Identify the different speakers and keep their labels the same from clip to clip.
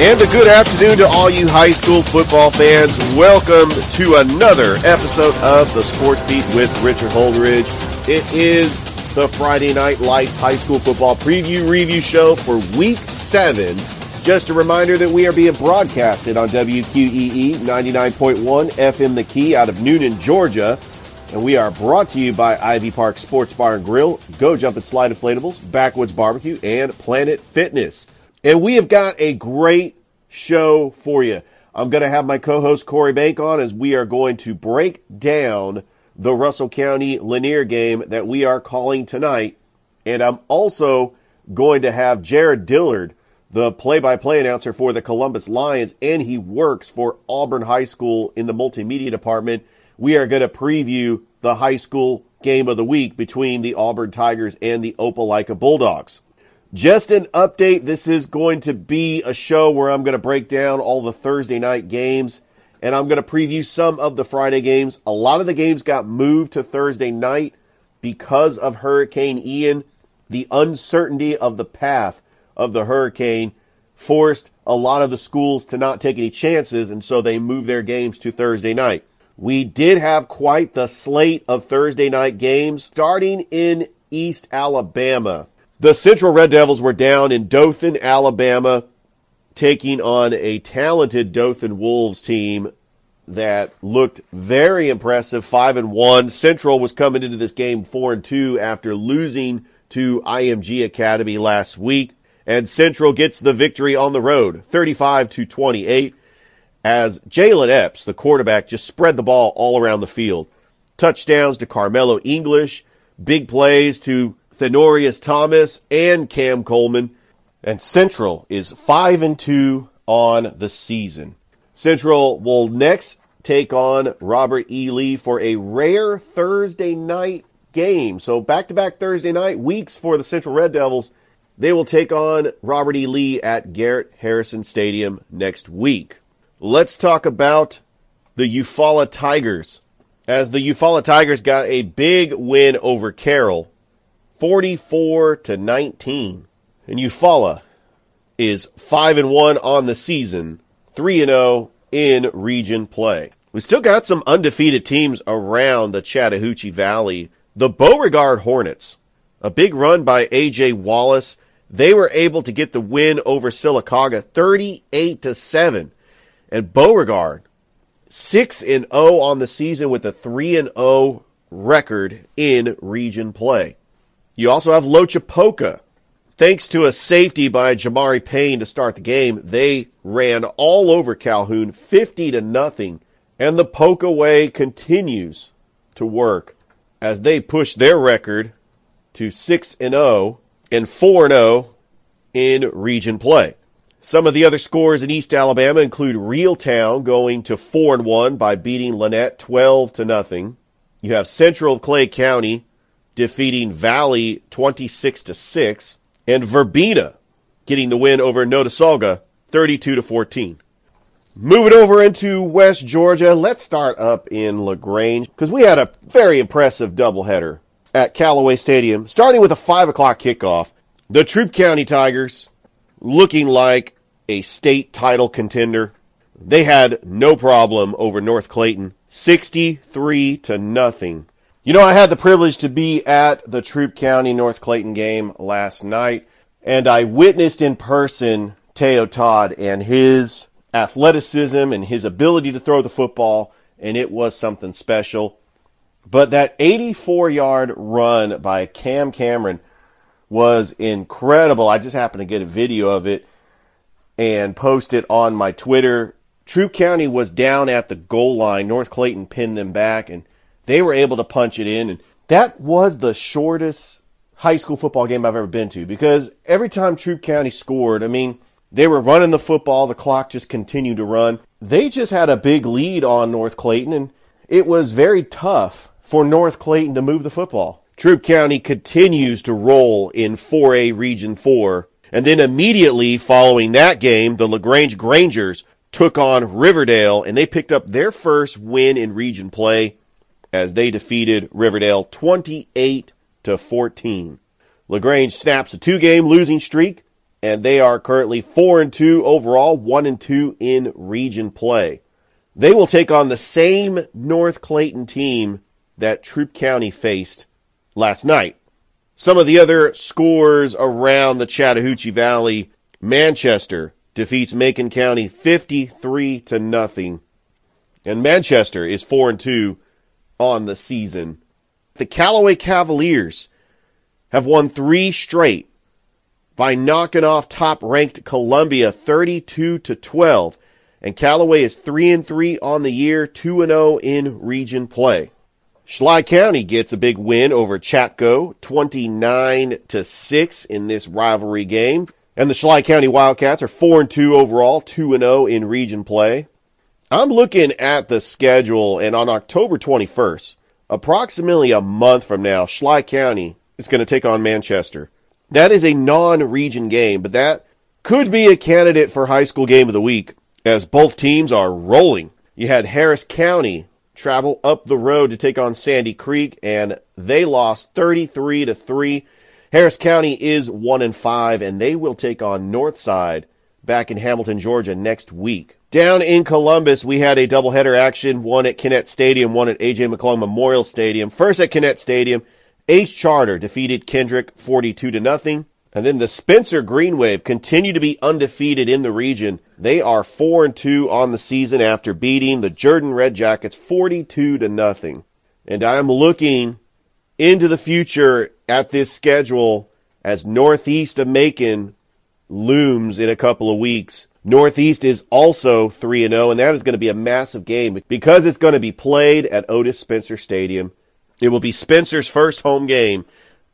Speaker 1: And a good afternoon to all you high school football fans. Welcome to another episode of the Sports Beat with Richard Holdridge. It is the Friday Night Lights High School Football Preview Review Show for Week 7. Just a reminder that we are being broadcasted on WQEE 99.1 FM The Key out of Newnan, Georgia. And we are brought to you by Ivy Park Sports Bar and Grill, Go Jump and Slide Inflatables, Backwoods Barbecue, and Planet Fitness. And we have got a great show for you. I'm going to have my co-host Corey Bank on as we are going to break down the Russell County Lanier game that we are calling tonight. And I'm also going to have Jared Dillard, the play-by-play announcer for the Columbus Lions, and he works for Auburn High School in the multimedia department. We are going to preview the high school game of the week between the Auburn Tigers and the Opelika Bulldogs. Just an update. This is going to be a show where I'm going to break down all the Thursday night games and I'm going to preview some of the Friday games. A lot of the games got moved to Thursday night because of Hurricane Ian. The uncertainty of the path of the hurricane forced a lot of the schools to not take any chances, and so they moved their games to Thursday night. We did have quite the slate of Thursday night games starting in East Alabama. The Central Red Devils were down in Dothan, Alabama, taking on a talented Dothan Wolves team that looked very impressive, five and one. Central was coming into this game four and two after losing to IMG Academy last week, and Central gets the victory on the road, 35 to 28, as Jalen Epps, the quarterback, just spread the ball all around the field. Touchdowns to Carmelo English, big plays to Thenorius Thomas and Cam Coleman. And Central is 5 and 2 on the season. Central will next take on Robert E. Lee for a rare Thursday night game. So back to back Thursday night weeks for the Central Red Devils. They will take on Robert E. Lee at Garrett Harrison Stadium next week. Let's talk about the Eufaula Tigers. As the Eufaula Tigers got a big win over Carroll 44 to 19. And Eufaula is 5 and 1 on the season, 3 and 0 in region play. We still got some undefeated teams around the Chattahoochee Valley. The Beauregard Hornets, a big run by AJ Wallace. They were able to get the win over Sylacauga 38 to 7. And Beauregard 6 and 0 on the season with a 3 and 0 record in region play. You also have Lochapoka. Thanks to a safety by Jamari Payne to start the game, they ran all over Calhoun 50 to nothing, and the poke away continues to work as they push their record to 6 and 0 and 4 and 0 in region play. Some of the other scores in East Alabama include Reeltown going to 4 and 1 by beating Lanett 12 to nothing. You have Central Clay County defeating Valley 26 to 6 and Verbena getting the win over Notasulga 32 to 14. Moving over into West Georgia, let's start up in LaGrange because we had a very impressive doubleheader at Callaway Stadium, starting with a 5 o'clock kickoff. The Troup County Tigers looking like a state title contender. They had no problem over North Clayton, 63 to nothing. You know, I had the privilege to be at the Troup County North Clayton game last night, and I witnessed in person Teo Todd and his athleticism and his ability to throw the football, and it was something special. But that 84 yard run by Cam Cameron was incredible. I just happened to get a video of it and post it on my Twitter. Troup County was down at the goal line. North Clayton pinned them back and they were able to punch it in. And that was the shortest high school football game I've ever been to because every time Troup County scored, I mean, they were running the football. The clock just continued to run. They just had a big lead on North Clayton and it was very tough for North Clayton to move the football. Troup County continues to roll in 4A Region 4. And then immediately following that game, the LaGrange Grangers took on Riverdale and they picked up their first win in region play as they defeated Riverdale 28 to 14. LaGrange snaps a two-game losing streak and they are currently 4 and 2 overall, 1 and 2 in region play. They will take on the same North Clayton team that Troup County faced last night. Some of the other scores around the Chattahoochee Valley, Manchester defeats Macon County 53 to nothing. And Manchester is 4 and 2 on the season. The Callaway Cavaliers have won 3 straight by knocking off top-ranked Columbia 32 to 12. And Callaway is 3 and 3 on the year, 2 and 0 in region play. Schley County gets a big win over Chatco, 29 to 6 in this rivalry game. And the Schley County Wildcats are 4 and 2 overall, 2 and 0 in region play. I'm looking at the schedule and on October 21st, approximately a month from now, Schley County is going to take on Manchester. That is a non-region game, but that could be a candidate for high school game of the week as both teams are rolling. You had Harris County travel up the road to take on Sandy Creek, and they lost 33 to 3. Harris County is 1 and 5, and they will take on Northside back in Hamilton, Georgia next week. Down in Columbus, we had a doubleheader action, one at Kinnett Stadium, one at AJ McClung Memorial Stadium. First at Kinnett Stadium, H Charter defeated Kendrick 42 to nothing. And then the Spencer Green Wave continue to be undefeated in the region. They are 4 and 2 on the season after beating the Jordan Red Jackets 42 to nothing. And I'm looking into the future at this schedule as Northeast of Macon looms in a couple of weeks. Northeast is also 3 and 0 and that is going to be a massive game because it's going to be played at Otis Spencer Stadium. It will be Spencer's first home game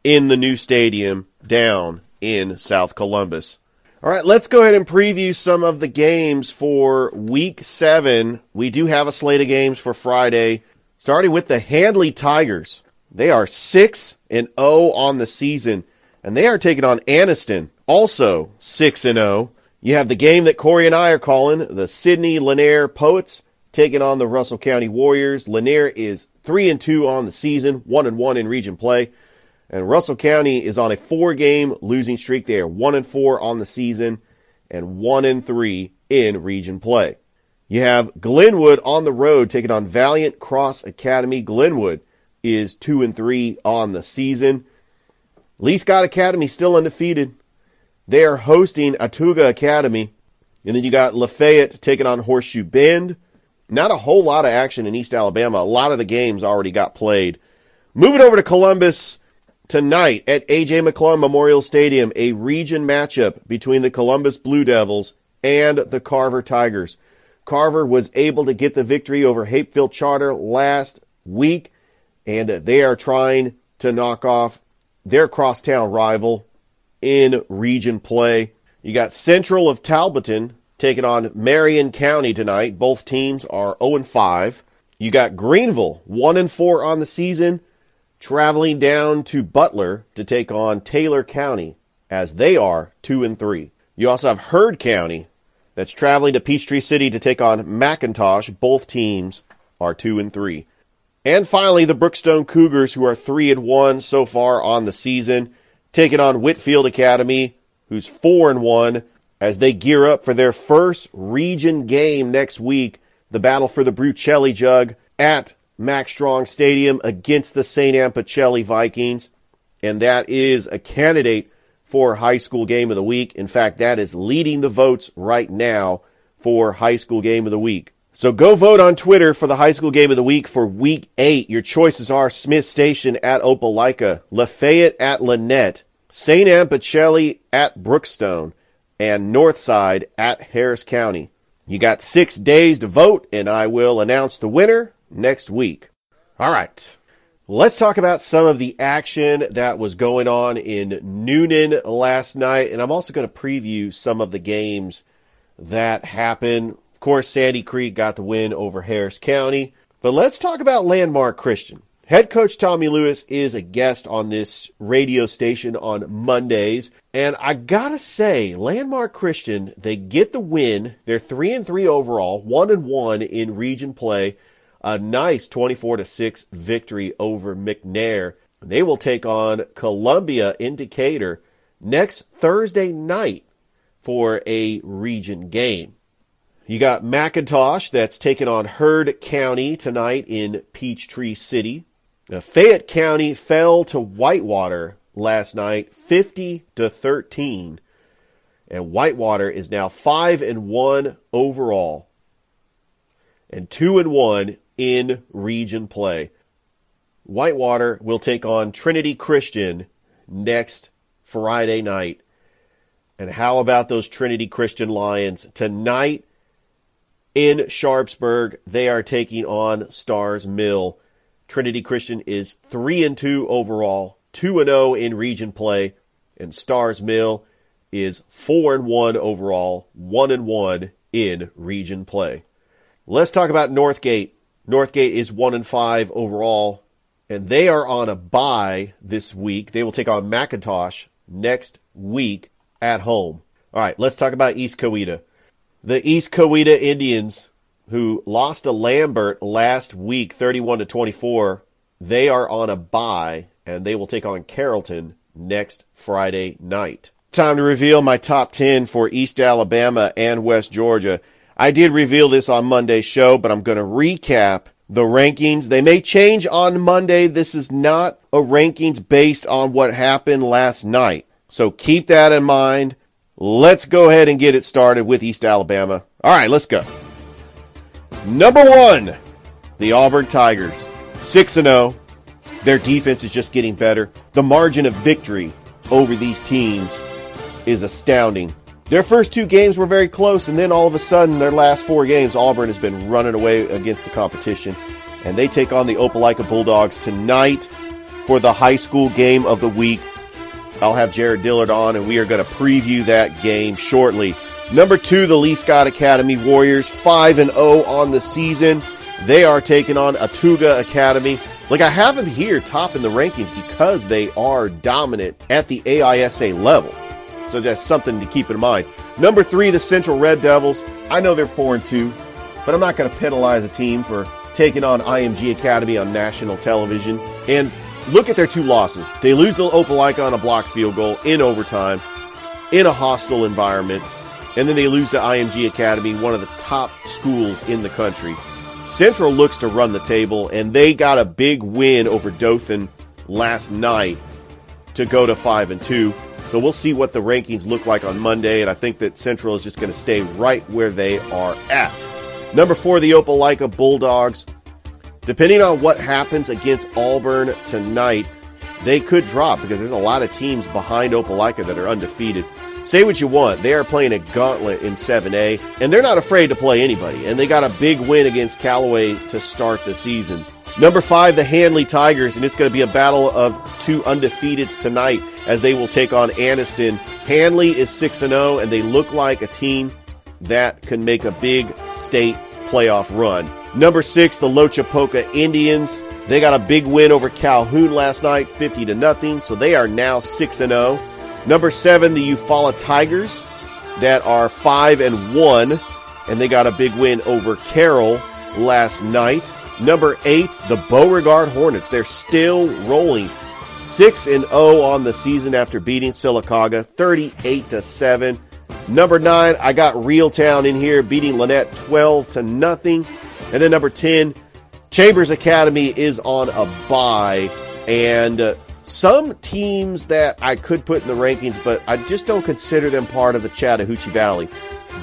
Speaker 1: in the new stadium down in South Columbus. All right, let's go ahead and preview some of the games for week seven. We do have a slate of games for Friday, starting with the Handley Tigers. They are 6 and 0 on the season, and they are taking on Anniston, also 6 and 0. You have the game that Corey and I are calling the Sidney Lanier Poets taking on the Russell County Warriors. Lanier is 3 and 2 on the season, 1 and 1 in region play. And Russell County is on a four game losing streak. They are one and four on the season and one and three in region play. You have Glenwood on the road taking on Valiant Cross Academy. Glenwood is two and three on the season. Lee Scott Academy still undefeated. They are hosting Autauga Academy. And then you got Lafayette taking on Horseshoe Bend. Not a whole lot of action in East Alabama. A lot of the games already got played. Moving over to Columbus, Tonight at AJ McClung Memorial Stadium, a region matchup between the Columbus Blue Devils and the Carver Tigers. Carver was able to get the victory over Hapeville Charter last week, and they are trying to knock off their crosstown rival in region play. You got Central of Talbotton taking on Marion County tonight. Both teams are 0 and 5. You got Greenville 1 and 4 on the season traveling down to Butler to take on Taylor County as they are 2 and 3. You also have Heard County that's traveling to Peachtree City to take on McIntosh. Both teams are 2 and 3. And finally, the Brookstone Cougars who are 3 and 1 so far on the season, taking on Whitfield Academy who's 4 and 1 as they gear up for their first region game next week, the battle for the Brucelli Jug at Max Strong Stadium against the St. Anne Pacelli Vikings. And that is a candidate for high school game of the week. In fact, that is leading the votes right now for high school game of the week. So go vote on Twitter for the high school game of the week for week eight. Your choices are Smith Station at Opelika, Lafayette at Lanett, St. Anne Pacelli at Brookstone, and Northside at Harris County. You got six days to vote, and I will announce the winner next week. All right. Let's talk about some of the action that was going on in Newnan last night, and I'm also going to preview some of the games that happened. Course, Sandy Creek got the win over Harris County, but let's talk about Landmark Christian. Head coach Tommy Lewis is a guest on this radio station on Mondays, and I gotta say, Landmark Christian, they get the win. They're three and three overall, one and one in region play a nice 24 to 6 victory over McNair. They will take on Columbia in Decatur next Thursday night for a region game. You got McIntosh that's taking on Heard County tonight in Peachtree City. Now, Fayette County fell to Whitewater last night 50 to 13 and Whitewater is now 5 and 1 overall and 2 and 1 in region play. Whitewater will take on Trinity Christian next Friday night. And how about those Trinity Christian Lions tonight in Sharpsburg? They are taking on Starr's Mill. Trinity Christian is 3 and 2 overall, 2 and 0 in region play, and Starr's Mill is 4 and 1 overall, 1 and 1 in region play. Let's talk about Northgate. Northgate is one and five overall, and they are on a bye this week. They will take on McIntosh next week at home. All right, let's talk about East Coweta. The East Coweta Indians, who lost to Lambert last week, 31 to 24, they are on a bye, and they will take on Carrollton next Friday night. Time to reveal my top 10 for East Alabama and West Georgia. I did reveal this on Monday's show, but I'm going to recap the rankings. They may change on Monday. This is not a rankings based on what happened last night. So keep that in mind. Let's go ahead and get it started with East Alabama. All right, let's go. Number one, the Auburn Tigers. 6 0. Their defense is just getting better. The margin of victory over these teams is astounding. Their first two games were very close, and then all of a sudden, their last four games, Auburn has been running away against the competition. And they take on the Opelika Bulldogs tonight for the high school game of the week. I'll have Jared Dillard on, and we are going to preview that game shortly. Number two, the Lee Scott Academy Warriors, 5 and 0 on the season. They are taking on Autauga Academy. Like, I have them here top in the rankings because they are dominant at the AISA level. So that's something to keep in mind. Number three, the Central Red Devils. I know they're four and two, but I'm not going to penalize a team for taking on IMG Academy on national television. And look at their two losses. They lose to Opelika on a blocked field goal in overtime, in a hostile environment, and then they lose to IMG Academy, one of the top schools in the country. Central looks to run the table, and they got a big win over Dothan last night to go to five and two. So we'll see what the rankings look like on Monday, and I think that Central is just going to stay right where they are at. Number four, the Opelika Bulldogs. Depending on what happens against Auburn tonight, they could drop because there's a lot of teams behind Opelika that are undefeated. Say what you want, they are playing a gauntlet in 7A, and they're not afraid to play anybody. And they got a big win against Callaway to start the season. Number five, the Handley Tigers, and it's going to be a battle of two undefeateds tonight as they will take on Anniston. Handley is 6 0, and they look like a team that can make a big state playoff run. Number six, the Lochapoka Indians. They got a big win over Calhoun last night, 50 to nothing, so they are now 6 and 0. Number seven, the Eufaula Tigers that are 5 and 1, and they got a big win over Carroll last night. Number eight, the Beauregard Hornets. They're still rolling. 6 and 0 on the season after beating Sylacauga 38 to 7. Number 9, I got Reeltown in here beating Lanett 12 to nothing. And then number 10, Chambers Academy is on a bye and uh, some teams that I could put in the rankings but I just don't consider them part of the Chattahoochee Valley.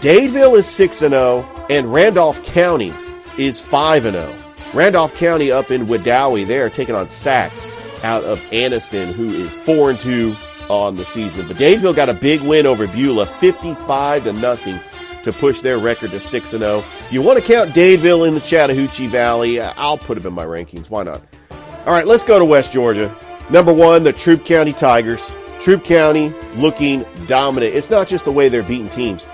Speaker 1: Dadeville is 6 and 0 and Randolph County is 5 and 0. Randolph County up in Wedowee, they are taking on Saks out of Anniston, who is 4 and 2 on the season. But Dadeville got a big win over Beulah, 55 to nothing, to push their record to 6 and 0. If you want to count Dadeville in the Chattahoochee Valley, uh, I'll put them in my rankings. Why not? All right, let's go to West Georgia. Number one, the Troup County Tigers. Troup County looking dominant. It's not just the way they're beating teams,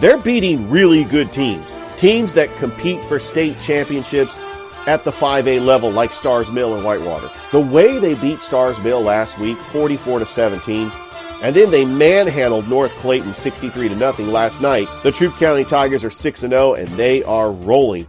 Speaker 1: they're beating really good teams. Teams that compete for state championships at the 5A level, like Starr's Mill and Whitewater. The way they beat Starr's Mill last week, 44 to 17, and then they manhandled North Clayton 63 to nothing last night. The Troup County Tigers are 6 and 0 and they are rolling.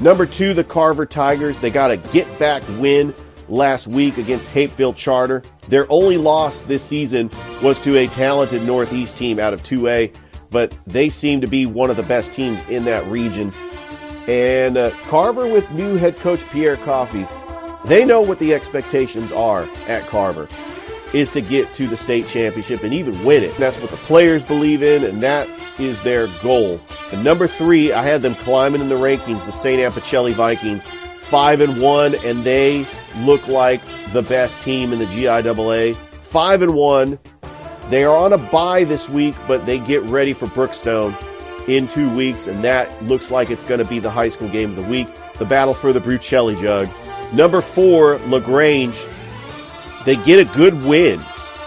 Speaker 1: Number 2, the Carver Tigers, they got a get back win last week against Hapeville Charter. Their only loss this season was to a talented Northeast team out of 2A, but they seem to be one of the best teams in that region. And uh, Carver, with new head coach Pierre Coffey, they know what the expectations are at Carver is to get to the state championship and even win it. That's what the players believe in, and that is their goal. And number three, I had them climbing in the rankings, the St. Anne Pacelli Vikings, five and one, and they look like the best team in the GIAA. Five and one. They are on a bye this week, but they get ready for Brookstone in two weeks, and that looks like it's going to be the high school game of the week. The battle for the Brucelli Jug. Number four, LaGrange they get a good win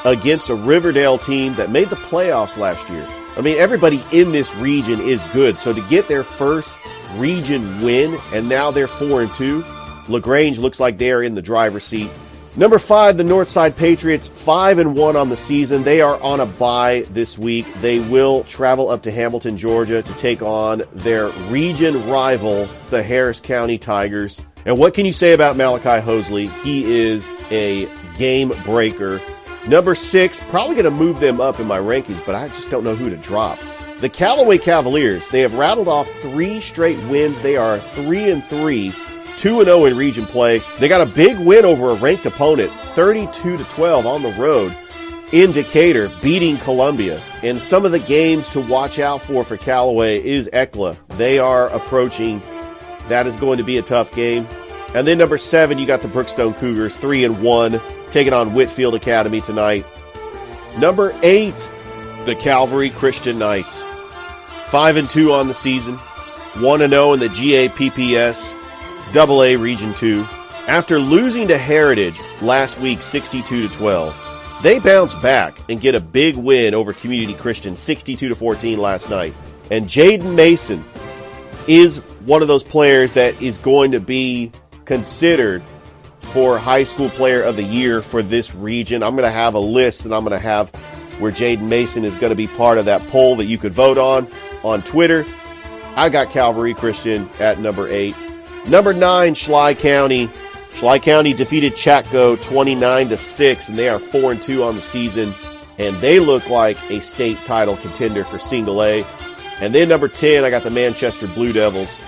Speaker 1: against a Riverdale team that made the playoffs last year. I mean, everybody in this region is good. So to get their first region win, and now they're four and two, Lagrange looks like they're in the driver's seat. Number five, the Northside Patriots, five and one on the season. They are on a bye this week. They will travel up to Hamilton, Georgia to take on their region rival, the Harris County Tigers. And what can you say about Malachi Hosley? He is a game breaker. Number six, probably going to move them up in my rankings, but I just don't know who to drop. The Callaway Cavaliers, they have rattled off three straight wins. They are three and three, two and zero in region play. They got a big win over a ranked opponent, thirty-two to twelve on the road in Decatur, beating Columbia. And some of the games to watch out for for Callaway is ECLA. They are approaching. That is going to be a tough game. And then number seven, you got the Brookstone Cougars, three and one taking on Whitfield Academy tonight. Number eight, the Calvary Christian Knights. Five and two on the season, one and zero in the GAPPS Double A Region Two. After losing to Heritage last week, sixty-two to twelve, they bounce back and get a big win over Community Christian, sixty-two to fourteen last night. And Jaden Mason is one of those players that is going to be considered for High School Player of the Year for this region. I'm going to have a list and I'm going to have where Jaden Mason is going to be part of that poll that you could vote on on Twitter. I got Calvary Christian at number eight. Number nine, Schley County. Schley County defeated Chatco 29 to 6, and they are 4 and 2 on the season. And they look like a state title contender for single A. And then number 10, I got the Manchester Blue Devils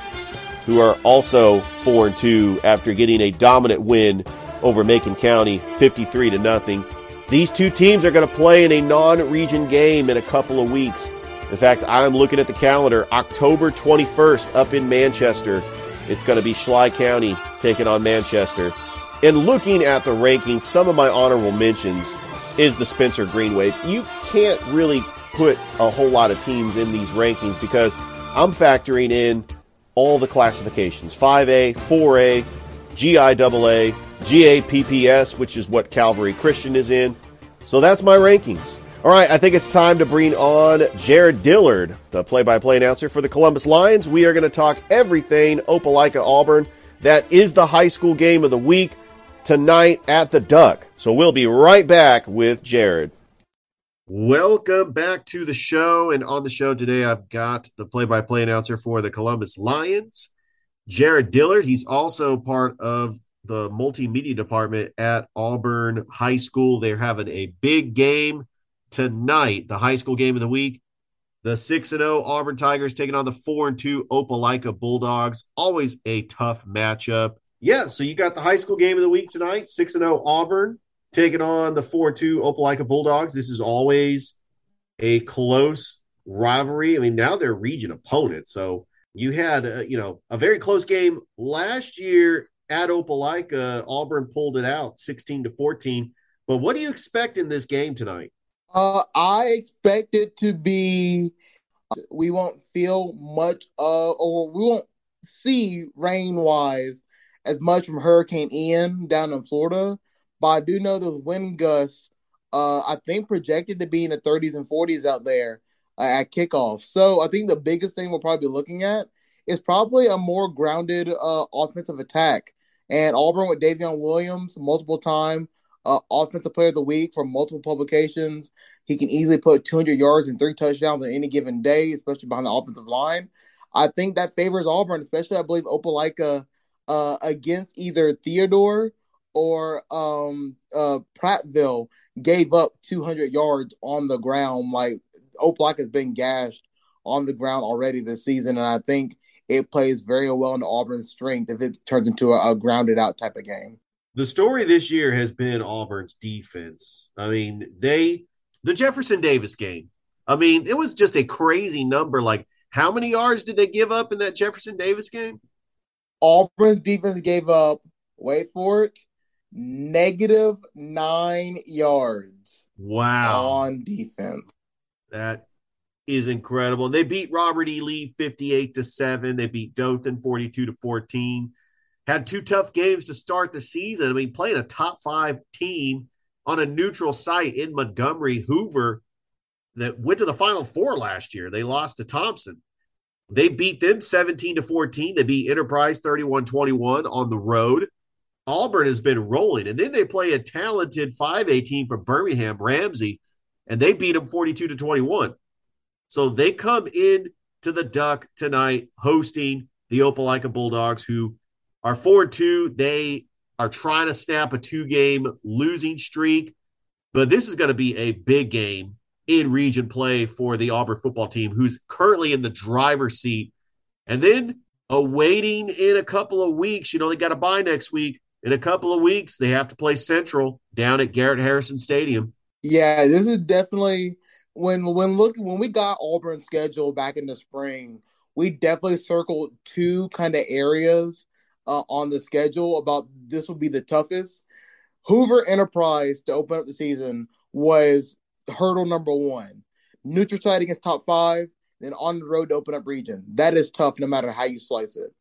Speaker 1: who are also 4 and 2 after getting a dominant win over Macon County 53 to nothing. These two teams are going to play in a non-region game in a couple of weeks. In fact, I'm looking at the calendar. October 21st up in Manchester. It's going to be Schley County taking on Manchester. And looking at the rankings, some of my honorable mentions is the Spencer Green Wave. You can't really put a whole lot of teams in these rankings because I'm factoring in all the classifications 5A, 4A, GIAA, GAPPS, which is what Calvary Christian is in. So that's my rankings. All right, I think it's time to bring on Jared Dillard, the play by play announcer for the Columbus Lions. We are going to talk everything Opelika Auburn. That is the high school game of the week tonight at the Duck. So we'll be right back with Jared. Welcome back to the show. And on the show today, I've got the play by play announcer for the Columbus Lions, Jared Dillard. He's also part of the multimedia department at Auburn High School. They're having a big game tonight, the high school game of the week. The 6 0 Auburn Tigers taking on the 4 and 2 Opelika Bulldogs. Always a tough matchup. Yeah, so you got the high school game of the week tonight, 6 0 Auburn taking on the 4 2 Opelika Bulldogs. This is always a close rivalry. I mean, now they're region opponents. So you had, uh, you know, a very close game last year at Opelika. Auburn pulled it out 16 to 14. But what do you expect in this game tonight?
Speaker 2: Uh, I expect it to be. We won't feel much of, or we won't see rain wise as much from Hurricane Ian down in Florida. But I do know those wind gusts. Uh, I think projected to be in the 30s and 40s out there uh, at kickoff. So I think the biggest thing we'll probably be looking at is probably a more grounded uh, offensive attack. And Auburn with Davion Williams, multiple time uh, offensive player of the week from multiple publications. He can easily put 200 yards and three touchdowns on any given day, especially behind the offensive line. I think that favors Auburn, especially I believe Opelika uh, against either Theodore or um, uh, Prattville gave up 200 yards on the ground. Like Opelika has been gashed on the ground already this season, and I think it plays very well into Auburn's strength if it turns into a, a grounded out type of game.
Speaker 1: The story this year has been Auburn's defense. I mean, they the Jefferson Davis game. I mean, it was just a crazy number. Like, how many yards did they give up in that Jefferson Davis game?
Speaker 2: Auburn's defense gave up, wait for it, negative nine yards.
Speaker 1: Wow.
Speaker 2: On defense.
Speaker 1: That is incredible. They beat Robert E. Lee 58 to 7. They beat Dothan 42 to 14. Had two tough games to start the season. I mean, playing a top five team on a neutral site in Montgomery, Hoover, that went to the final four last year. They lost to Thompson. They beat them 17 to 14. They beat Enterprise 31 21 on the road. Auburn has been rolling. And then they play a talented 5A team from Birmingham, Ramsey, and they beat them 42 to 21. So they come in to the Duck tonight, hosting the Opelika Bulldogs, who are 4 2. They are trying to snap a two game losing streak. But this is going to be a big game in region play for the Auburn football team, who's currently in the driver's seat. And then uh, awaiting in a couple of weeks, you know, they got a bye next week. In a couple of weeks, they have to play Central down at Garrett Harrison Stadium.
Speaker 2: Yeah, this is definitely when when look when we got Auburn schedule back in the spring, we definitely circled two kind of areas uh, on the schedule about this would be the toughest. Hoover Enterprise to open up the season was hurdle number one. Neutral site against top five, then on the road to open up region. That is tough no matter how you slice it.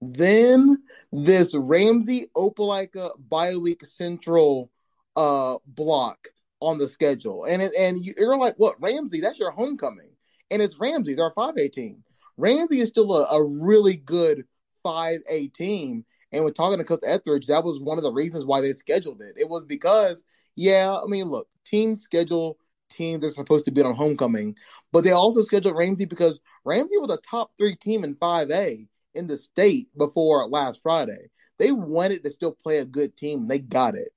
Speaker 2: Then this Ramsey Opelika bye week Central uh block on the schedule. And it, and you're like, what, Ramsey, that's your homecoming. And it's Ramsey, they're a 5A team. Ramsey is still a, a really good 5A team. And when talking to Coach Etheridge, that was one of the reasons why they scheduled it. It was because, yeah, I mean, look, team schedule teams are supposed to be on homecoming, but they also scheduled Ramsey because Ramsey was a top three team in 5A in the state before last Friday. They wanted to still play a good team. They got it.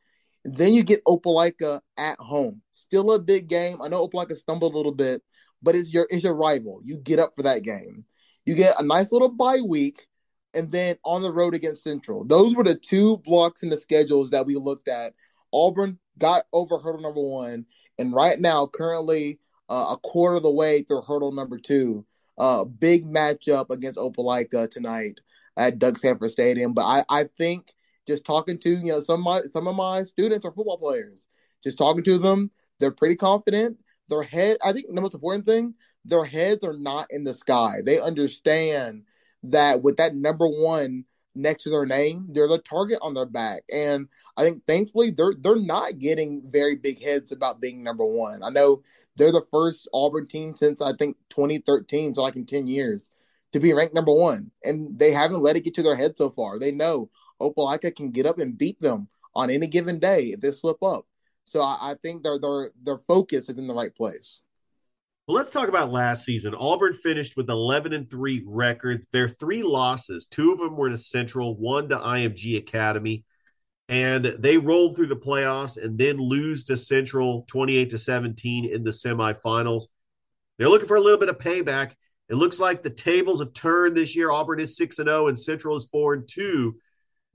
Speaker 2: Then you get Opelika at home. Still a big game. I know Opelika stumbled a little bit, but it's your it's your rival. You get up for that game. You get a nice little bye week, and then on the road against Central. Those were the two blocks in the schedules that we looked at. Auburn got over hurdle number one, and right now, currently uh, a quarter of the way through hurdle number two. Uh, big matchup against Opelika tonight at Duck Samford Stadium. But I, I think just talking to you know some of my some of my students are football players. Just talking to them, they're pretty confident. Their head, I think the most important thing, their heads are not in the sky. They understand that with that number one next to their name, they're the target on their back. And I think thankfully they're they're not getting very big heads about being number one. I know they're the first Auburn team since I think 2013, so like in 10 years, to be ranked number one. And they haven't let it get to their head so far. They know Opelika can get up and beat them on any given day if they slip up. So I, I think their their their focus is in the right place.
Speaker 1: Well, let's talk about last season. Auburn finished with 11 and 3 record. Their three losses, two of them were to Central, one to IMG Academy, and they rolled through the playoffs and then lose to Central 28 to 17 in the semifinals. They're looking for a little bit of payback. It looks like the tables have turned this year. Auburn is 6 and 0 and Central is 4 and 2.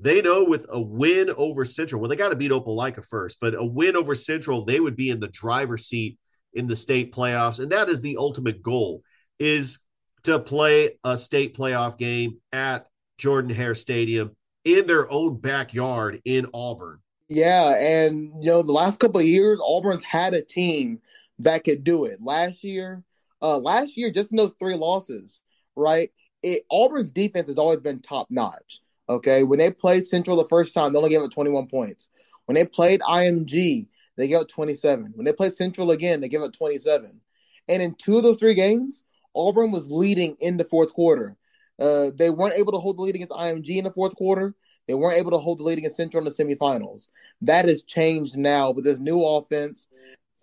Speaker 1: They know with a win over Central, well, they got to beat Opelika first, but a win over Central, they would be in the driver's seat in the state playoffs and that is the ultimate goal is to play a state playoff game at Jordan Hare Stadium in their own backyard in Auburn.
Speaker 2: Yeah, and you know the last couple of years Auburn's had a team that could do it. Last year, uh, last year, just in those three losses, right? It Auburn's defense has always been top notch. Okay, when they played Central the first time, they only gave up 21 points. When they played IMG, they gave up 27. When they played Central again, they gave up 27. And in two of those three games, Auburn was leading in the fourth quarter. Uh, they weren't able to hold the lead against IMG in the fourth quarter. They weren't able to hold the lead against Central in the semifinals. That has changed now with this new offense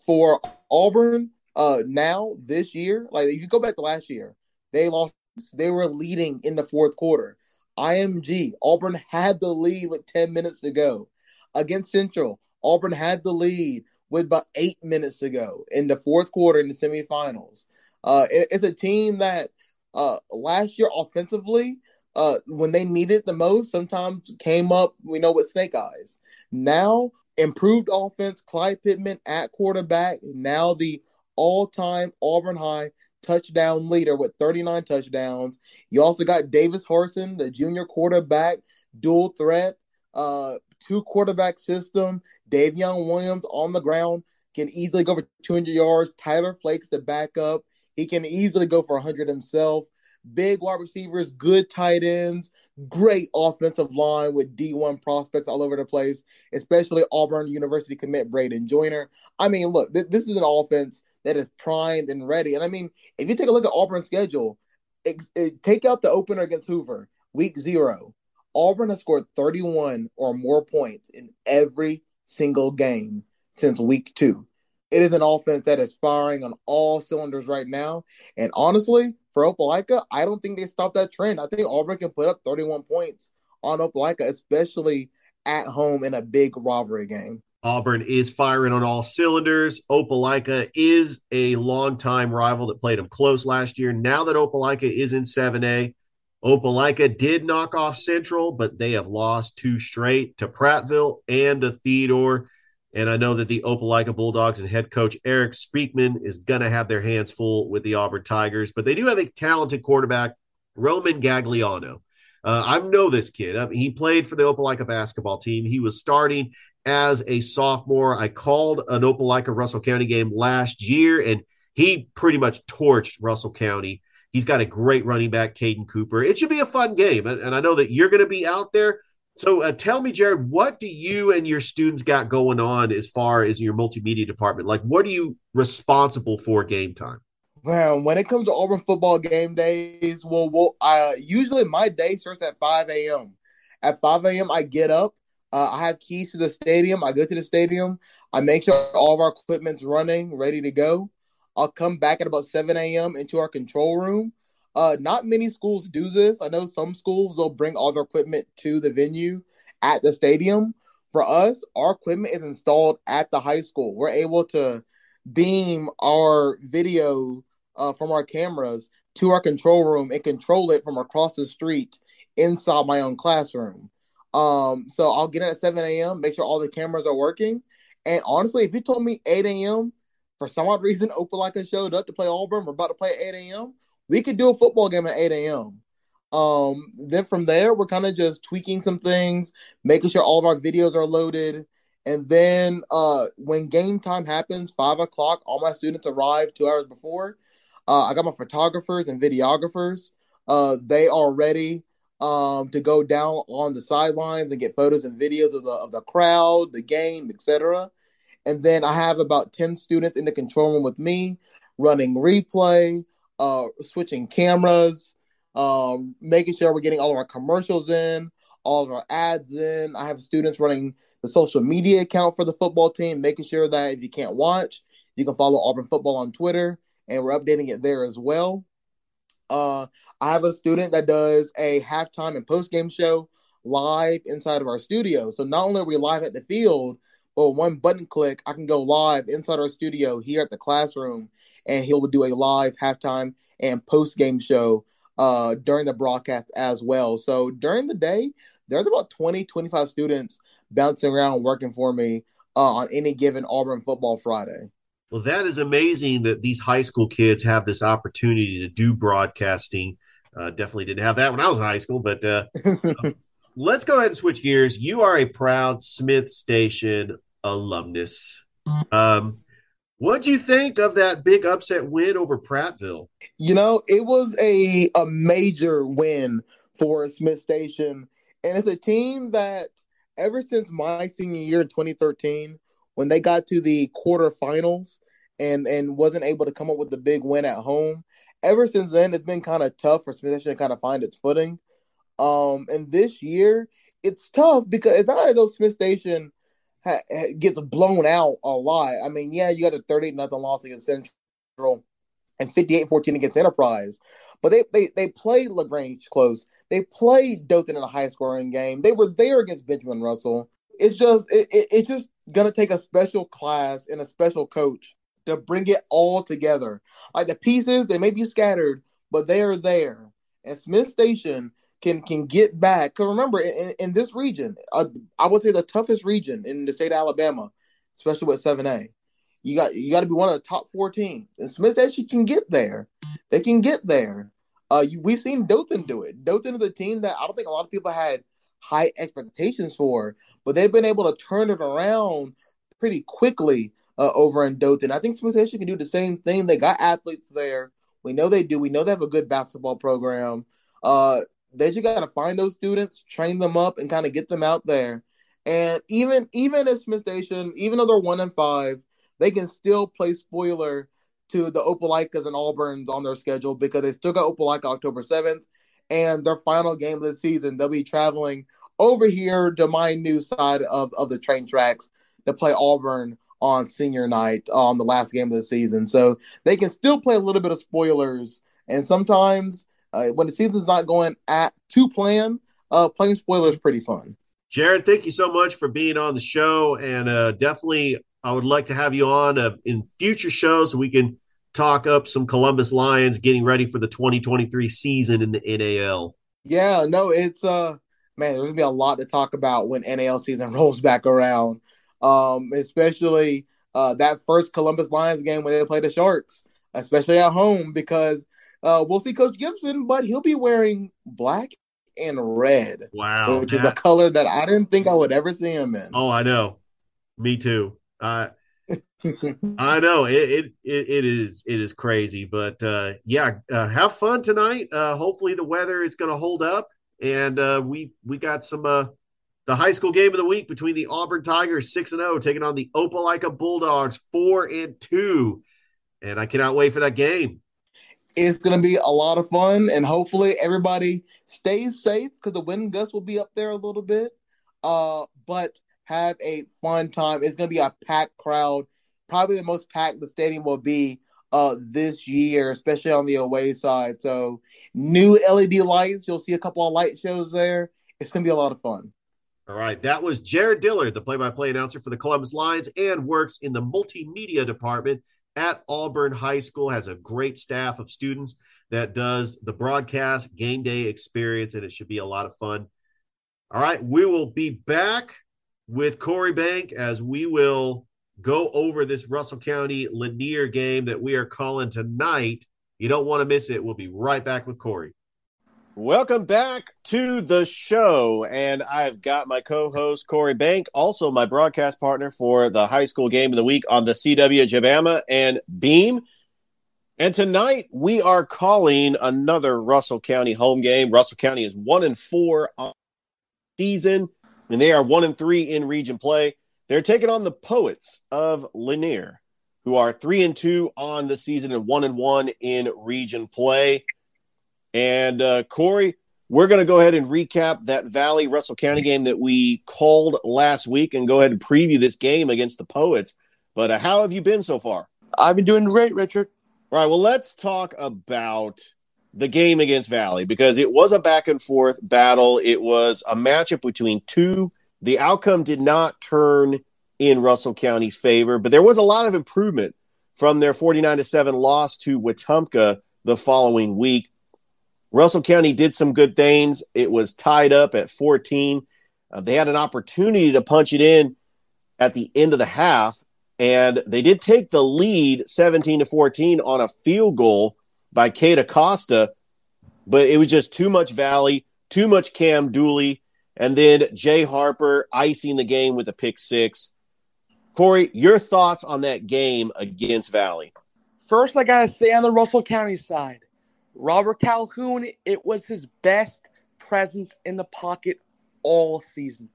Speaker 2: for Auburn. Uh, now this year, like if you go back to last year, they lost. They were leading in the fourth quarter. IMG Auburn had the lead with ten minutes to go against Central. Auburn had the lead with about eight minutes to go in the fourth quarter in the semifinals. Uh, it, it's a team that uh, last year offensively, uh, when they needed the most, sometimes came up, we know, with snake eyes. Now, improved offense, Clyde Pittman at quarterback, is now the all time Auburn High touchdown leader with 39 touchdowns. You also got Davis Harsin, the junior quarterback, dual threat, uh, two quarterback system. Davion Williams on the ground can easily go for 200 yards. Tyler Flakes the backup. He can easily go for 100 himself. Big wide receivers, good tight ends, great offensive line with D1 prospects all over the place, especially Auburn University commit Braden Joyner. I mean, look, th- this is an offense that is primed and ready. And I mean, if you take a look at Auburn's schedule, it, it, eh, take out the opener against Hoover, week zero. Auburn has scored 31 or more points in every single game since week two. It is an offense that is firing on all cylinders right now. And honestly, for Opelika, I don't think they stop that trend. I think Auburn can put up 31 points on Opelika, especially at home in a big rivalry game.
Speaker 1: Auburn is firing on all cylinders. Opelika is a longtime rival that played them close last year. Now that Opelika is in 7A, Opelika did knock off Central, but they have lost two straight to Prattville and to Theodore. And I know that the Opelika Bulldogs and head coach Erik Speakman is going to have their hands full with the Auburn Tigers, but they do have a talented quarterback, Roman Gagliano. Uh, I know this kid. I mean, he played for the Opelika basketball team. He was starting as a sophomore. I called an Opelika Russell County game last year, and he pretty much torched Russell County. He's got a great running back, Caden Cooper. It should be a fun game, and, and I know that you're going to be out there. So uh, tell me, Jared, what do you and your students got going on as far as your multimedia department? Like, what are you responsible for game time?
Speaker 2: Well, when it comes to Auburn football game days, well, well uh, usually my day starts at 5 a.m. At 5 a.m., I get up. Uh, I have keys to the stadium. I go to the stadium. I make sure all of our equipment's running, ready to go. I'll come back at about 7 a.m. into our control room. Uh, not many schools do this. I know some schools will bring all their equipment to the venue at the stadium. For us, our equipment is installed at the high school. We're able to beam our video uh, from our cameras to our control room and control it from across the street inside my own classroom. Um, so I'll get in at 7 a.m., make sure all the cameras are working. And honestly, if you told me 8 a.m., for some odd reason, Opelika showed up to play Auburn, we're about to play at 8 a.m., we could do a football game at 8 a.m. Um, then from there, we're kind of just tweaking some things, making sure all of our videos are loaded. And then uh, when game time happens, five o'clock, all my students arrive two hours before. Uh, I got my photographers and videographers. Uh, they are ready um, to go down on the sidelines and get photos and videos of the of the crowd, the game, etc. And then I have about ten students in the control room with me, running replay, uh, switching cameras, um, making sure we're getting all of our commercials in, all of our ads in. I have students running the social media account for the football team, making sure that if you can't watch, you can follow Auburn Football on Twitter, and we're updating it there as well. Uh, I have a student that does a halftime and post game show live inside of our studio. So not only are we live at the field, but one button click, I can go live inside our studio here at the classroom, and he'll do a live halftime and post game show uh, during the broadcast as well. So during the day, there's about 20, 25 students bouncing around working for me uh, on any given Auburn football Friday.
Speaker 1: Well, that is amazing that these high school kids have this opportunity to do broadcasting. Uh, definitely didn't have that when I was in high school, but uh, let's go ahead and switch gears. You are a proud Smith Station alumnus. Um, what do you think of that big upset win over Prattville?
Speaker 2: You know, it was a a major win for Smith Station, and it's a team that ever since my senior year in 2013, when they got to the quarterfinals and and wasn't able to come up with the big win at home, ever since then it's been kind of tough for Smith Station to kind of find its footing. Um, and this year it's tough because it's not like those Smith Station ha- gets blown out a lot. I mean, yeah, you got a 38 nothing loss against Central and 58-14 against Enterprise. But they they they played Lagrange close. They played Dothan in a high scoring game. They were there against Benjamin Russell. It's just it, it, it's just gonna take a special class and a special coach to bring it all together. Like the pieces, they may be scattered, but they are there. And Smith Station can can get back. Because remember, in, in, this region, uh, I would say the toughest region in the state of Alabama, especially with seven A, you got you got to be one of the top four teams. And Smith actually can get there. They can get there. Uh, you, we've seen Dothan do it. Dothan is a team that I don't think a lot of people had high expectations for, but they've been able to turn it around pretty quickly uh, over in Dothan. I think Smith Station can do the same thing. They got athletes there. We know they do. We know they have a good basketball program. Uh, they just got to find those students, train them up, and kind of get them out there. And even even if Smith Station, even though they're one and five, they can still play spoiler to the Opelikas and Auburns on their schedule because they still got Opelika October seventh, and their final game of the season. They'll be traveling over here to my new side of, of the train tracks to play Auburn on senior night on the last game of the season. So they can still play a little bit of spoilers. And sometimes uh, when the season's not going at to plan, uh, playing spoilers is pretty fun.
Speaker 1: Jared, thank you so much for being on the show, and uh, definitely I would like to have you on uh, in future shows so we can talk up some Columbus Lions getting ready for the 2023 season in the NAL.
Speaker 2: Yeah, no, it's uh man, there's gonna be a lot to talk about when NAL season rolls back around. Um, especially uh that first Columbus Lions game when they play the Sharks, especially at home, because uh, we'll see Coach Gibson, but he'll be wearing black and red.
Speaker 1: Wow,
Speaker 2: which that... is a color that I didn't think I would ever see him in.
Speaker 1: Oh, I know. Me too. Uh, I know it, it, it it is it is crazy, but uh, yeah, uh, have fun tonight. Uh, hopefully the weather is going to hold up, and uh, we we got some uh, the high school game of the week between the Auburn Tigers six and zero oh, taking on the Opelika Bulldogs four and two, and I cannot wait for that game.
Speaker 2: It's going to be a lot of fun, and hopefully everybody stays safe because the wind gusts will be up there a little bit. Uh, but have a fun time. It's going to be a packed crowd, probably the most packed the stadium will be uh, this year, especially on the away side. So, new LED lights. You'll see a couple of light shows there. It's going to be a lot of fun.
Speaker 1: All right. That was Jared Dillard, the play by play announcer for the Columbus Lions and works in the multimedia department at Auburn High School, has a great staff of students that does the broadcast game day experience, and it should be a lot of fun. All right, we will be back with Corey Bank as we will go over this Russell County Lanier game that we are calling tonight. You don't want to miss it. We'll be right back with Corey. Welcome back to the show. And I've got my co host, Corey Bank, also my broadcast partner for the high school game of the week on the CW GABAMA and Beam. And tonight we are calling another Russell County home game. Russell County is one and four on season, and they are one and three in region play. They're taking on the Poets of Lanier, who are three and two on the season and one and one in region play. And uh, Corey, we're going to go ahead and recap that Valley Russell County game that we called last week and go ahead and preview this game against the Poets. But uh, how have you been so far?
Speaker 3: I've been doing great, Richard.
Speaker 1: All right. Well, let's talk about the game against Valley because it was a back and forth battle. It was a matchup between two. The outcome did not turn in Russell County's favor, but there was a lot of improvement from their 49 to 7 loss to Wetumpka the following week. Russell County did some good things. It was tied up at 14. Uh, they had an opportunity to punch it in at the end of the half, and they did take the lead 17 to 14 on a field goal by Kate Acosta, but it was just too much Valley, too much Cam Dooley, and then Jay Harper icing the game with a pick six. Corey, your thoughts on that game against Valley?
Speaker 3: First, I gotta say on the Russell County side, Robert Calhoun, it was his best presence in the pocket all season.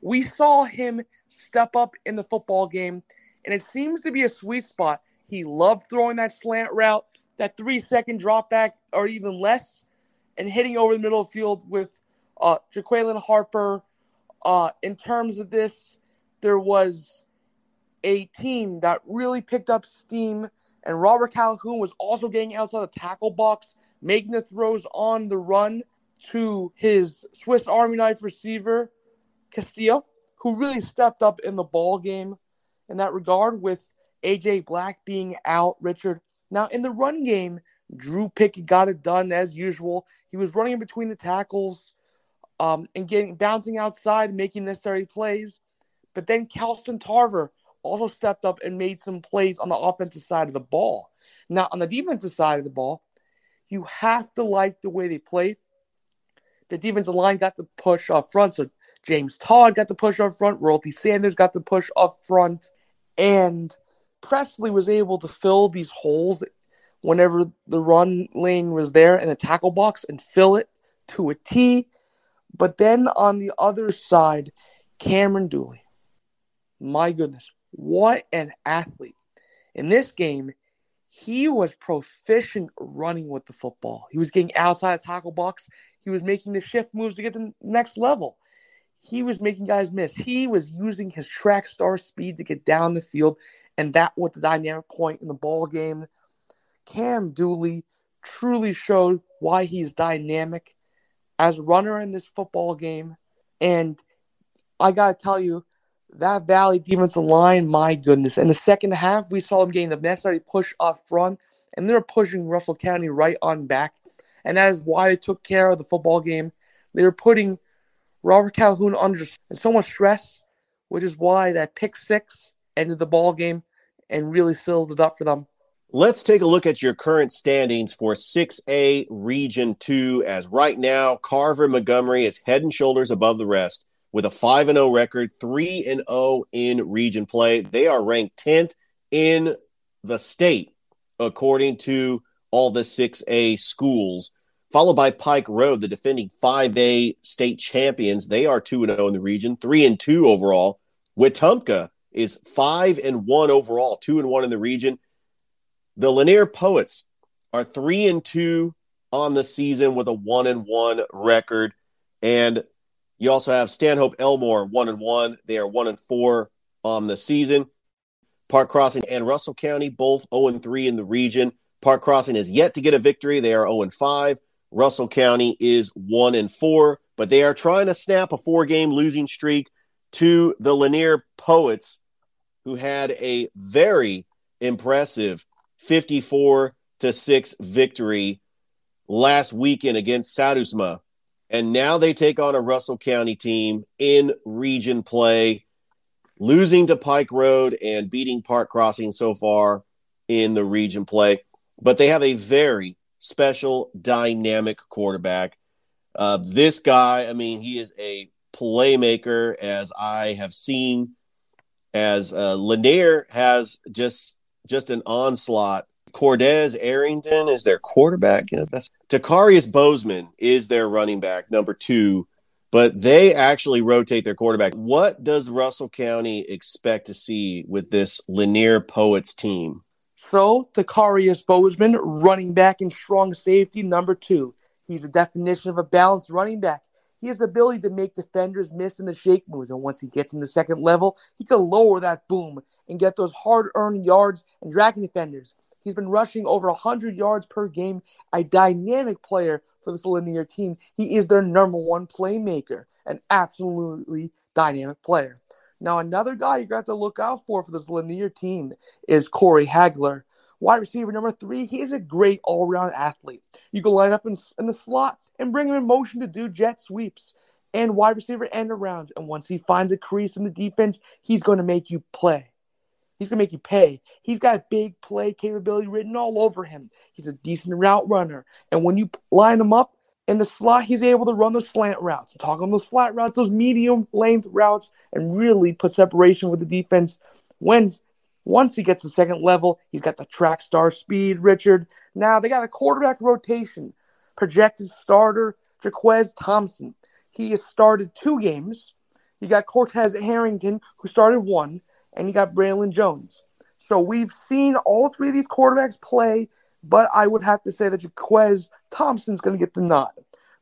Speaker 3: We saw him step up in the football game, and it seems to be a sweet spot. He loved throwing that slant route, that three second drop back, or even less, and hitting over the middle of the field with uh, Jaqueline Harper. Uh, in terms of this, there was a team that really picked up steam, and Robert Calhoun was also getting outside the tackle box, making the throws on the run to his Swiss Army knife receiver, Castillo, who really stepped up in the ball game in that regard with AJ Black being out, Richard. Now, in the run game, Drew Pickett got it done as usual. He was running in between the tackles um, and getting bouncing outside, making necessary plays. But then Calston Tarver also stepped up and made some plays on the offensive side of the ball. Now, on the defensive side of the ball, you have to like the way they played. The defensive line got the push up front, so James Todd got the push up front, Royalty Sanders got the push up front, and Presley was able to fill these holes whenever the run lane was there in the tackle box and fill it to a T. But then on the other side, Cameron Dooley. My goodness, what an athlete. In this game, he was proficient running with the football. He was getting outside the tackle box. He was making the shift moves to get to the next level. He was making guys miss. He was using his track star speed to get down the field, and that was the dynamic point in the ball game. Cam Dooley truly showed why he's dynamic as runner in this football game. And I got to tell you, that Valley defensive line, my goodness. In the second half, we saw them getting the necessary push up front, and they're pushing Russell County right on back. And that is why they took care of the football game. They were putting Robert Calhoun under so much stress, which is why that pick six ended the ball game and really sealed it up for them.
Speaker 1: Let's take a look at your current standings for 6A Region 2 as right now Carver Montgomery is head and shoulders above the rest with a 5 and 0 record, 3 and 0 in region play. They are ranked 10th in the state according to all the 6A schools. Followed by Pike Road, the defending 5A state champions. They are 2 and 0 in the region, 3 and 2 overall. Wetumpka is 5 and 1 overall, 2 and 1 in the region. The Lanier Poets are 3 and 2 on the season with a 1 and 1 record and you also have Stanhope Elmore one and one. They are one and four on the season. Park Crossing and Russell County both 0 and 3 in the region. Park Crossing has yet to get a victory. They are 0 and 5. Russell County is 1 and 4, but they are trying to snap a four game losing streak to the Lanier Poets, who had a very impressive 54 to 6 victory last weekend against Saddusma and now they take on a Russell County team in region play, losing to Pike Road and beating Park Crossing so far in the region play. But they have a very special, dynamic quarterback. Uh, this guy, I mean, he is a playmaker, as I have seen. As uh, Lanier has just just an onslaught Cordez Arrington is their quarterback. Yeah, that's Takarius Bozeman is their running back, number two, but they actually rotate their quarterback. What does Russell County expect to see with this Lanier Poets team?
Speaker 3: So, Takarius Bozeman, running back and strong safety, number two. He's a definition of a balanced running back. He has the ability to make defenders miss in the shake moves, and once he gets in the second level, he can lower that boom and get those hard-earned yards and dragging defenders. He's been rushing over 100 yards per game, a dynamic player for this Lanier team. He is their number one playmaker, an absolutely dynamic player. Now, another guy you're going to have to look out for for this Lanier team is Corey Hagler. Wide receiver number three, he is a great all round athlete. You can line up in, in the slot and bring him in motion to do jet sweeps and wide receiver end arounds. And once he finds a crease in the defense, he's going to make you play. He's going to make you pay. He's got big play capability written all over him. He's a decent route runner. And when you line him up in the slot, he's able to run those slant routes, talk on those flat routes, those medium length routes, and really put separation with the defense When once he gets the second level, he's got the track star speed, Richard. Now they got a quarterback rotation. Projected starter, Jaquez Thompson. He has started two games. You got Cortez Harrington, who started one, and you got Braylon Jones. So we've seen all three of these quarterbacks play, but I would have to say that Jaquez Thompson's going to get the nod.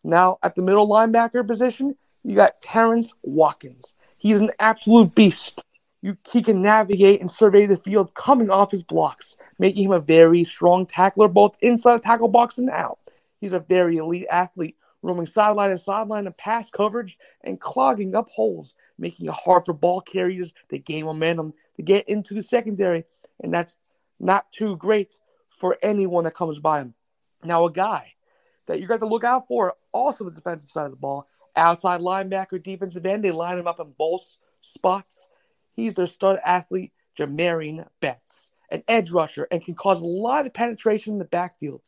Speaker 3: Now, at the middle linebacker position, you got Terrence Watkins. He's an absolute beast. You, he can navigate and survey the field coming off his blocks, making him a very strong tackler both inside the tackle box and out. He's a very elite athlete, roaming sideline and sideline and pass coverage and clogging up holes, making it hard for ball carriers to gain momentum to get into the secondary. And that's not too great for anyone that comes by him. Now, a guy that you got to look out for, also the defensive side of the ball, outside linebacker, defensive end, they line him up in both spots. He's their stud athlete, Jamarian Betts, an edge rusher, and can cause a lot of penetration in the backfield.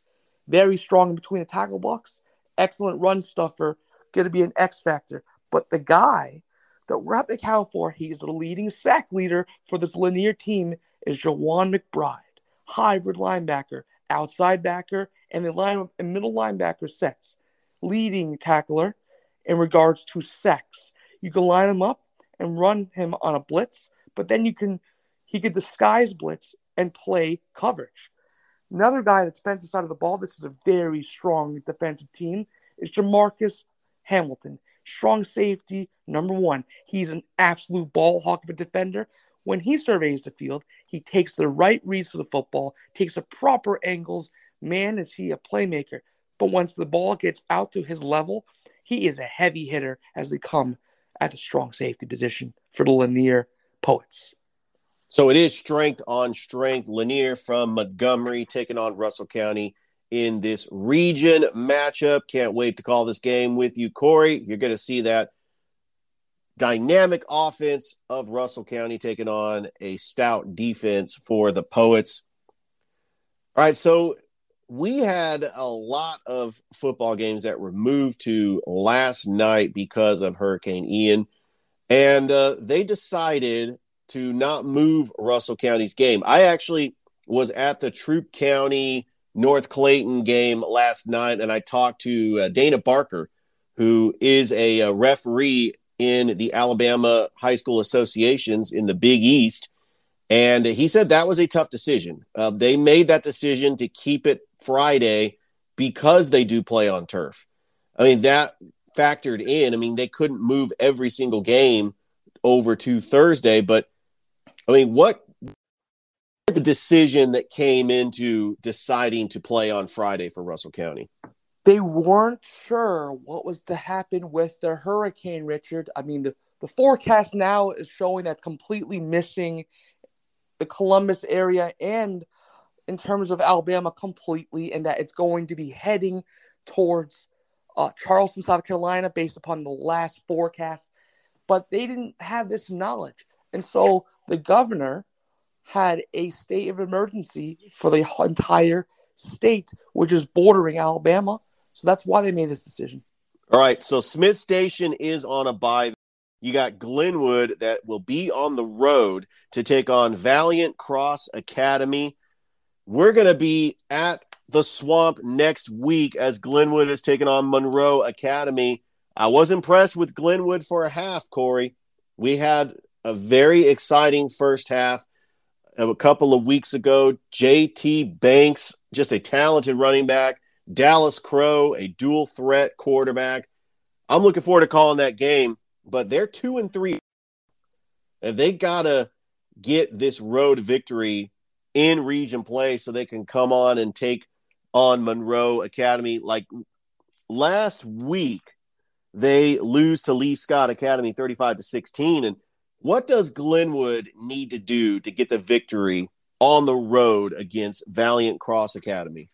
Speaker 3: Very strong between the tackle box, excellent run stuffer, going to be an X factor. But the guy that we're at the count for, he's the leading sack leader for this Lanier team, is Jawan McBride, hybrid linebacker, outside backer, and the line and middle linebacker sets, leading tackler in regards to sacks. You can line him up and run him on a blitz, but then you can he could disguise blitz and play coverage. Another guy that's defensive side of the ball, this is a very strong defensive team, is Jamarcus Hamilton. Strong safety, number one. He's an absolute ball hawk of a defender. When he surveys the field, he takes the right reads to the football, takes the proper angles. Man, is he a playmaker. But once the ball gets out to his level, he is a heavy hitter as they come at the strong safety position for the Lanier Poets.
Speaker 1: So it is strength on strength. Lanier from Montgomery taking on Russell County in this region matchup. Can't wait to call this game with you, Corey. You're going to see that dynamic offense of Russell County taking on a stout defense for the Poets. All right, so we had a lot of football games that were moved to last night because of Hurricane Ian, and uh, they decided to not move Russell County's game. I actually was at the Troup County North Clayton game last night, and I talked to uh, Dana Barker, who is a, a referee in the Alabama High School Associations in the Big East. And he said that was a tough decision. Uh, they made that decision to keep it Friday because they do play on turf. I mean, that factored in. I mean, they couldn't move every single game over to Thursday, but I mean, what the decision that came into deciding to play on Friday for Russell County?
Speaker 3: They weren't sure what was to happen with the hurricane, Richard. I mean, the, the forecast now is showing that's completely missing the Columbus area and in terms of Alabama completely, and that it's going to be heading towards uh, Charleston, South Carolina, based upon the last forecast. But they didn't have this knowledge. And so the governor had a state of emergency for the entire state, which is bordering Alabama. So that's why they made this decision.
Speaker 1: All right. So Smith Station is on a bye. You got Glenwood that will be on the road to take on Valiant Cross Academy. We're going to be at the swamp next week as Glenwood is taking on Monroe Academy. I was impressed with Glenwood for a half, Corey. We had a very exciting first half. A couple of weeks ago, JT Banks, just a talented running back, Dallas Crow, a dual threat quarterback. I'm looking forward to calling that game, but they're two and three. And they got to get this road victory in region play so they can come on and take on Monroe Academy. Like last week, they lose to Lee Scott Academy 35 to 16. And what does Glenwood need to do to get the victory on the road against Valiant Cross Academy?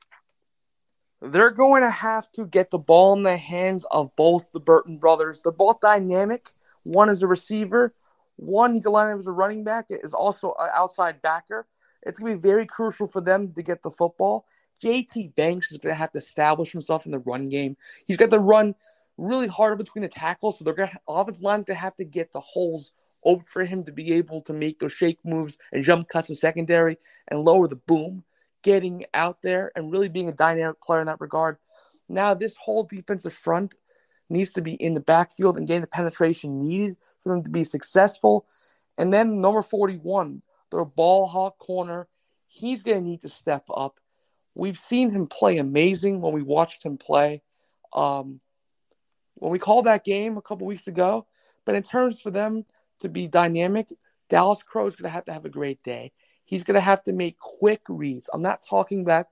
Speaker 3: They're going to have to get the ball in the hands of both the Burton brothers. They're both dynamic. One is a receiver, one up as a running back, is also an outside backer. It's going to be very crucial for them to get the football. JT Banks is going to have to establish himself in the run game. He's got to run really hard between the tackles, so they're going to offensive line's going to have to get the holes open for him to be able to make those shake moves and jump cuts in secondary and lower the boom, getting out there and really being a dynamic player in that regard. Now, this whole defensive front needs to be in the backfield and getting the penetration needed for them to be successful. And then number 41, their ball hawk corner, he's going to need to step up. We've seen him play amazing when we watched him play. Um, when we called that game a couple weeks ago, but in terms for them to be dynamic, Dallas Crow is going to have to have a great day. He's going to have to make quick reads. I'm not talking about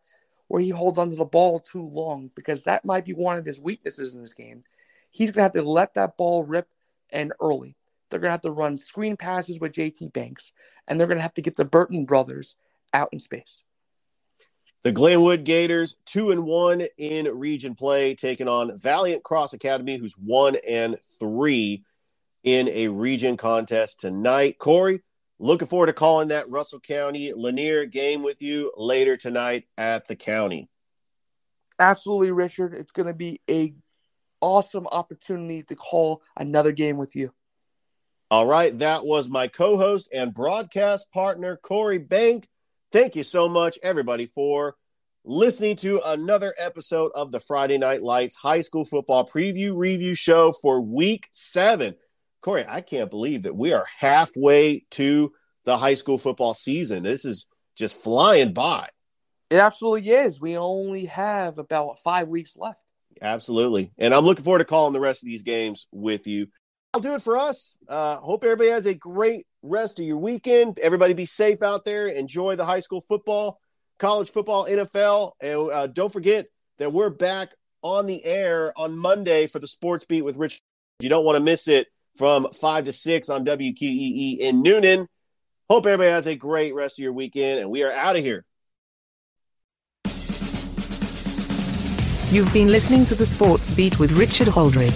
Speaker 3: where he holds onto the ball too long because that might be one of his weaknesses in this game. He's going to have to let that ball rip and early. They're going to have to run screen passes with JT Banks, and they're going to have to get the Burton brothers out in space.
Speaker 1: The Glenwood Gators, two and one in region play, taking on Valiant Cross Academy, who's one and three in a region contest tonight. Corey, looking forward to calling that Russell County Lanier game with you later tonight at the county.
Speaker 3: Absolutely, Richard. It's going to be a awesome opportunity to call another game with you.
Speaker 1: All right, that was my co-host and broadcast partner Corey Bank. Thank you so much, everybody, for listening to another episode of the Friday Night Lights High School Football Preview Review Show for Week Seven. Corey, I can't believe that we are halfway to the high school football season. This is just flying by.
Speaker 3: It absolutely is. We only have about five weeks left.
Speaker 1: Absolutely. And I'm looking forward to calling the rest of these games with you. I'll do it for us. Uh, hope everybody has a great rest of your weekend. Everybody be safe out there. Enjoy the high school football, college football, NFL. And uh, don't forget that we're back on the air on Monday for the Sports Beat with Rich. You don't want to miss it from 5 to 6 on WQEE in Newnan. Hope everybody has a great rest of your weekend, and we are out of here.
Speaker 4: You've been listening to the Sports Beat with Richard Holdridge.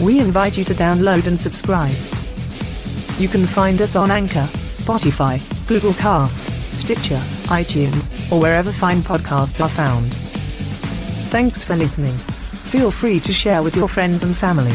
Speaker 4: We invite you to download and subscribe. You can find us on Anchor, Spotify, Google Cast, Stitcher, iTunes, or wherever fine podcasts are found. Thanks for listening. Feel free to share with your friends and family.